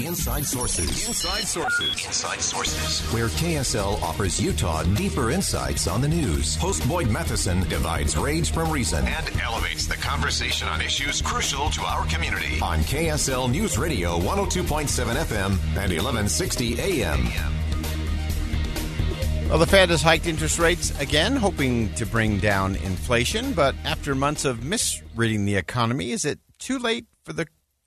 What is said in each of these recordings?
Inside Sources. Inside Sources. Inside Sources. Where KSL offers Utah deeper insights on the news. Host Boyd Matheson divides rage from reason and elevates the conversation on issues crucial to our community. On KSL News Radio 102.7 FM and 1160 AM. Well, the Fed has hiked interest rates again, hoping to bring down inflation. But after months of misreading the economy, is it too late for the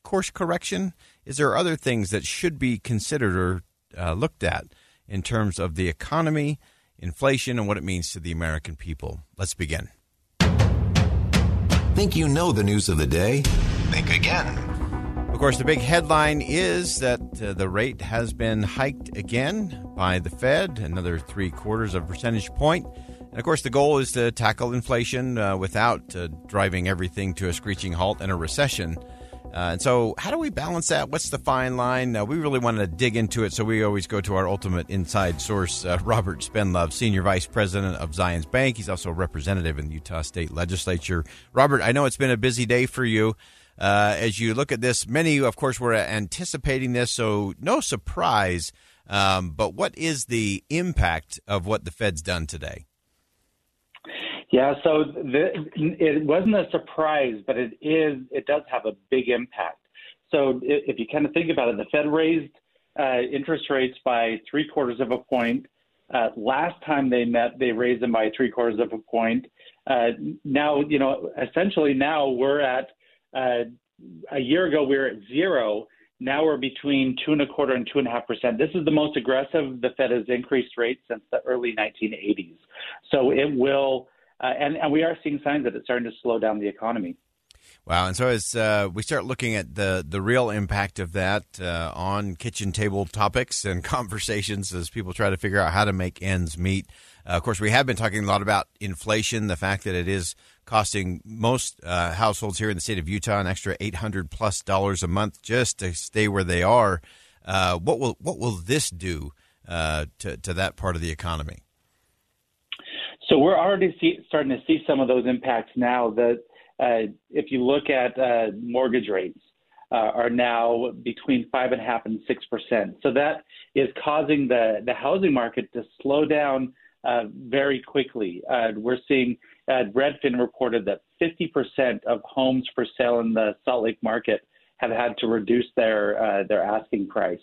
course correction? Is there other things that should be considered or uh, looked at in terms of the economy, inflation, and what it means to the American people? Let's begin. Think you know the news of the day? Think again. Of course, the big headline is that uh, the rate has been hiked again by the Fed, another three quarters of a percentage point. And of course, the goal is to tackle inflation uh, without uh, driving everything to a screeching halt and a recession. Uh, and so, how do we balance that? What's the fine line? Uh, we really wanted to dig into it, so we always go to our ultimate inside source, uh, Robert Spendlove, Senior Vice President of Zions Bank. He's also a representative in the Utah State Legislature. Robert, I know it's been a busy day for you. Uh, as you look at this, many, of course, were anticipating this, so no surprise. Um, but what is the impact of what the Fed's done today? Yeah, so the, it wasn't a surprise, but it is. It does have a big impact. So if you kind of think about it, the Fed raised uh, interest rates by three quarters of a point. Uh, last time they met, they raised them by three quarters of a point. Uh, now, you know, essentially now we're at uh, a year ago we were at zero. Now we're between two and a quarter and two and a half percent. This is the most aggressive the Fed has increased rates since the early 1980s. So it will uh, and, and we are seeing signs that it's starting to slow down the economy. Wow! And so as uh, we start looking at the the real impact of that uh, on kitchen table topics and conversations, as people try to figure out how to make ends meet. Uh, of course, we have been talking a lot about inflation, the fact that it is costing most uh, households here in the state of Utah an extra eight hundred plus dollars a month just to stay where they are. Uh, what will what will this do to to that part of the economy? So we're already see, starting to see some of those impacts now. That uh, if you look at uh, mortgage rates, uh, are now between five and a half and six percent. So that is causing the the housing market to slow down uh, very quickly. Uh, we're seeing uh, Redfin reported that 50% of homes for sale in the Salt Lake market have had to reduce their their asking price.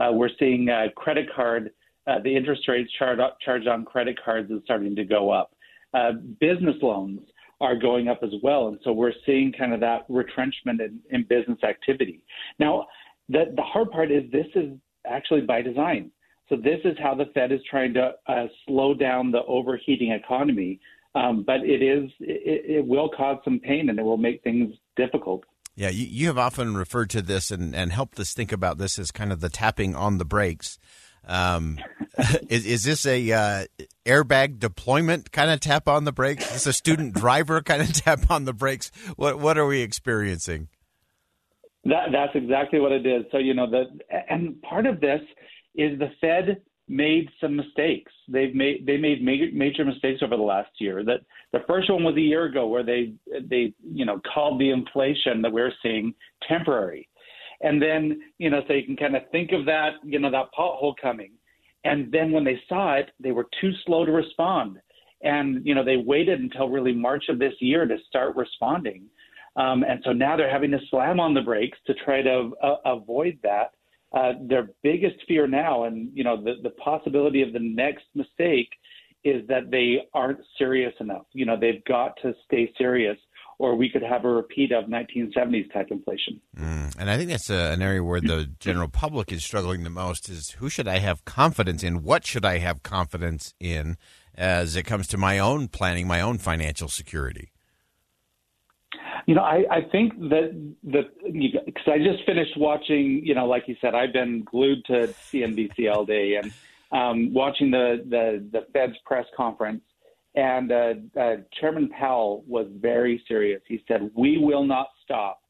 we're seeing credit card uh, the interest rates charged, on credit cards is starting to go up. Uh, business loans are going up as well. And so we're seeing kind of that retrenchment in, in business activity. Now, the, the hard part is this is actually by design. So this is how the Fed is trying to uh, slow down the overheating economy. Um, but it is it, it, will cause some pain and it will make things difficult. Yeah, you, you have often referred to this and, and helped us think about this as kind of the tapping on the brakes. Um, is, is this a uh, airbag deployment kind of tap on the brakes? Is a student driver kind of tap on the brakes? What what are we experiencing? That that's exactly what it is. So you know the and part of this is the Fed made some mistakes. They've made they made major, major mistakes over the last year. That the first one was a year ago where they they you know called the inflation that we're seeing temporary and then, you know, so you can kind of think of that, you know, that pothole coming. And then when they saw it, they were too slow to respond. And, you know, they waited until really March of this year to start responding. Um, and so now they're having to slam on the brakes to try to uh, avoid that. uh, their biggest fear now, and you know, the, the possibility of the next mistake is that they aren't serious enough. You know, they've got to stay serious, or we could have a repeat of 1970s type inflation. Mm, and I think that's a, an area where the general public is struggling the most: is who should I have confidence in? What should I have confidence in as it comes to my own planning, my own financial security? You know, I, I think that that because I just finished watching. You know, like you said, I've been glued to CNBC all day and um, watching the, the the Fed's press conference. And uh, uh, Chairman Powell was very serious. He said, "We will not stop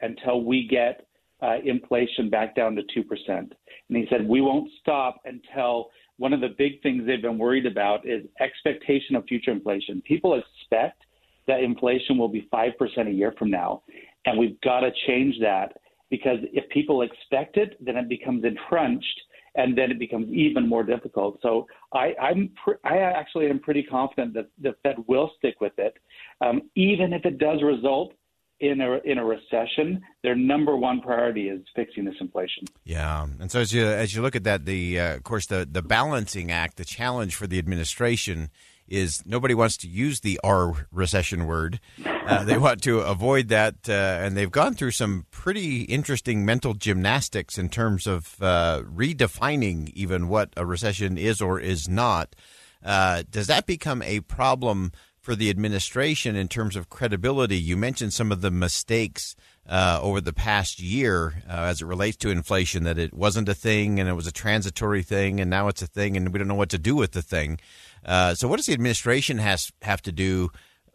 until we get uh, inflation back down to two percent." And he said, "We won't stop until." One of the big things they've been worried about is expectation of future inflation. People expect that inflation will be 5% a year from now. And we've got to change that because if people expect it, then it becomes entrenched and then it becomes even more difficult. So I, I'm I actually am pretty confident that the Fed will stick with it, um, even if it does result in a in a recession. Their number one priority is fixing this inflation. Yeah, and so as you as you look at that, the uh, of course the the balancing act, the challenge for the administration is nobody wants to use the R recession word. Uh, they want to avoid that, uh, and they've gone through some pretty interesting mental gymnastics in terms of uh, redefining even what a recession is or is not. Uh, does that become a problem for the administration in terms of credibility? You mentioned some of the mistakes. Uh, over the past year, uh, as it relates to inflation, that it wasn't a thing and it was a transitory thing, and now it's a thing, and we don't know what to do with the thing. Uh, so, what does the administration has have to do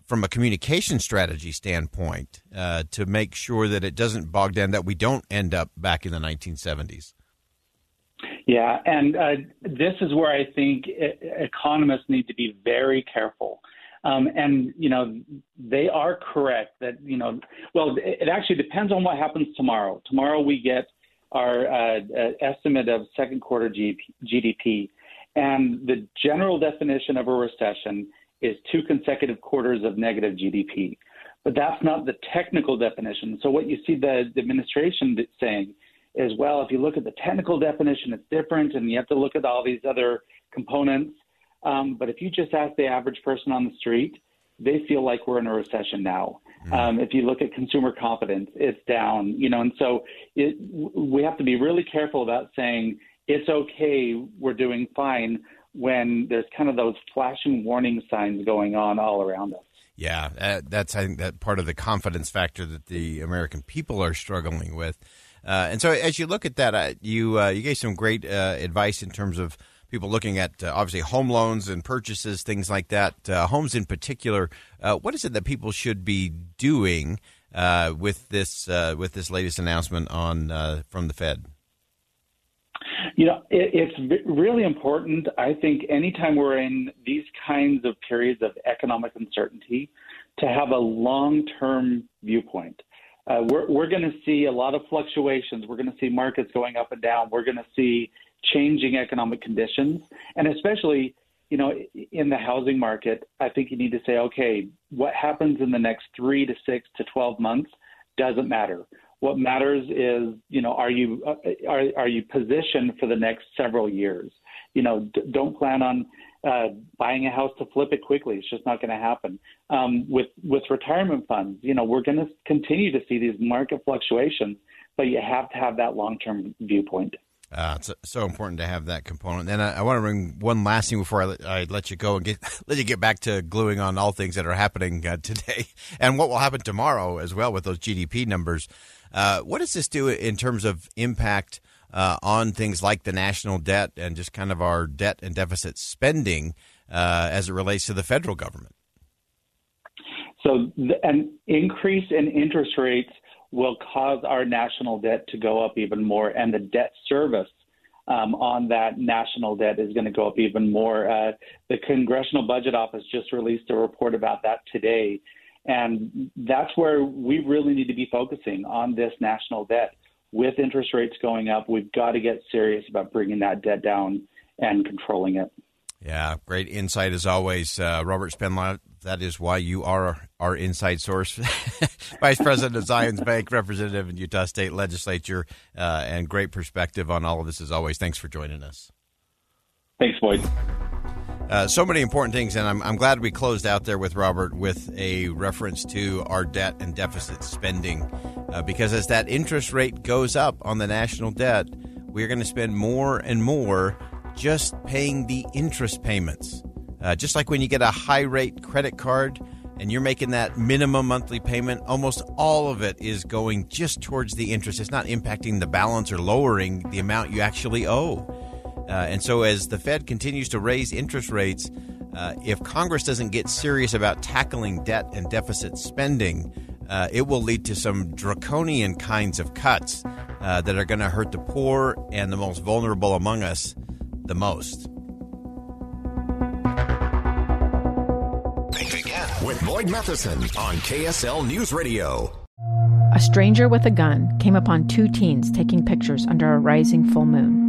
from a communication strategy standpoint uh, to make sure that it doesn't bog down, that we don't end up back in the 1970s? Yeah, and uh, this is where I think economists need to be very careful. Um, and you know they are correct that you know well it actually depends on what happens tomorrow. Tomorrow we get our uh, estimate of second quarter GDP, and the general definition of a recession is two consecutive quarters of negative GDP. But that's not the technical definition. So what you see the, the administration saying is, well, if you look at the technical definition, it's different, and you have to look at all these other components. Um, but if you just ask the average person on the street, they feel like we're in a recession now. Mm. Um, if you look at consumer confidence, it's down. You know, and so it, we have to be really careful about saying it's okay, we're doing fine when there's kind of those flashing warning signs going on all around us. Yeah, uh, that's I think that part of the confidence factor that the American people are struggling with. Uh, and so, as you look at that, uh, you uh, you gave some great uh, advice in terms of people looking at uh, obviously home loans and purchases, things like that. homes in particular. what is it that people should be doing with this with this latest announcement on from the Fed? You know, it, it's really important. I think anytime we're in these kinds of periods of economic uncertainty, to have a long-term viewpoint. Uh, we're we're going to see a lot of fluctuations. We're going to see markets going up and down. We're going to see changing economic conditions, and especially, you know, in the housing market, I think you need to say, okay, what happens in the next three to six to twelve months doesn't matter. What matters is, you know, are you uh, are are you positioned for the next several years? You know, d- don't plan on uh, buying a house to flip it quickly. It's just not going to happen. Um, with with retirement funds, you know, we're going to continue to see these market fluctuations, but you have to have that long term viewpoint. Uh, it's so important to have that component. And I, I want to bring one last thing before I let, I let, you go and get let you get back to gluing on all things that are happening uh, today and what will happen tomorrow as well with those GDP numbers. Uh, what does this do in terms of impact uh, on things like the national debt and just kind of our debt and deficit spending uh, as it relates to the federal government? So, an increase in interest rates will cause our national debt to go up even more, and the debt service um, on that national debt is going to go up even more. Uh, the Congressional Budget Office just released a report about that today, and that's where we really need to be focusing on this national debt. With interest rates going up, we've got to get serious about bringing that debt down and controlling it. Yeah, great insight as always. Uh, Robert that is why you are our inside source, Vice President of Zions Bank, representative in Utah State Legislature, uh, and great perspective on all of this as always. Thanks for joining us. Thanks, Boyd. Uh, so many important things, and I'm, I'm glad we closed out there with Robert with a reference to our debt and deficit spending, uh, because as that interest rate goes up on the national debt, we're going to spend more and more just paying the interest payments. Uh, just like when you get a high rate credit card and you're making that minimum monthly payment, almost all of it is going just towards the interest. It's not impacting the balance or lowering the amount you actually owe. Uh, and so, as the Fed continues to raise interest rates, uh, if Congress doesn't get serious about tackling debt and deficit spending, uh, it will lead to some draconian kinds of cuts uh, that are going to hurt the poor and the most vulnerable among us the most. With Boyd Matheson on KSL News Radio. A stranger with a gun came upon two teens taking pictures under a rising full moon.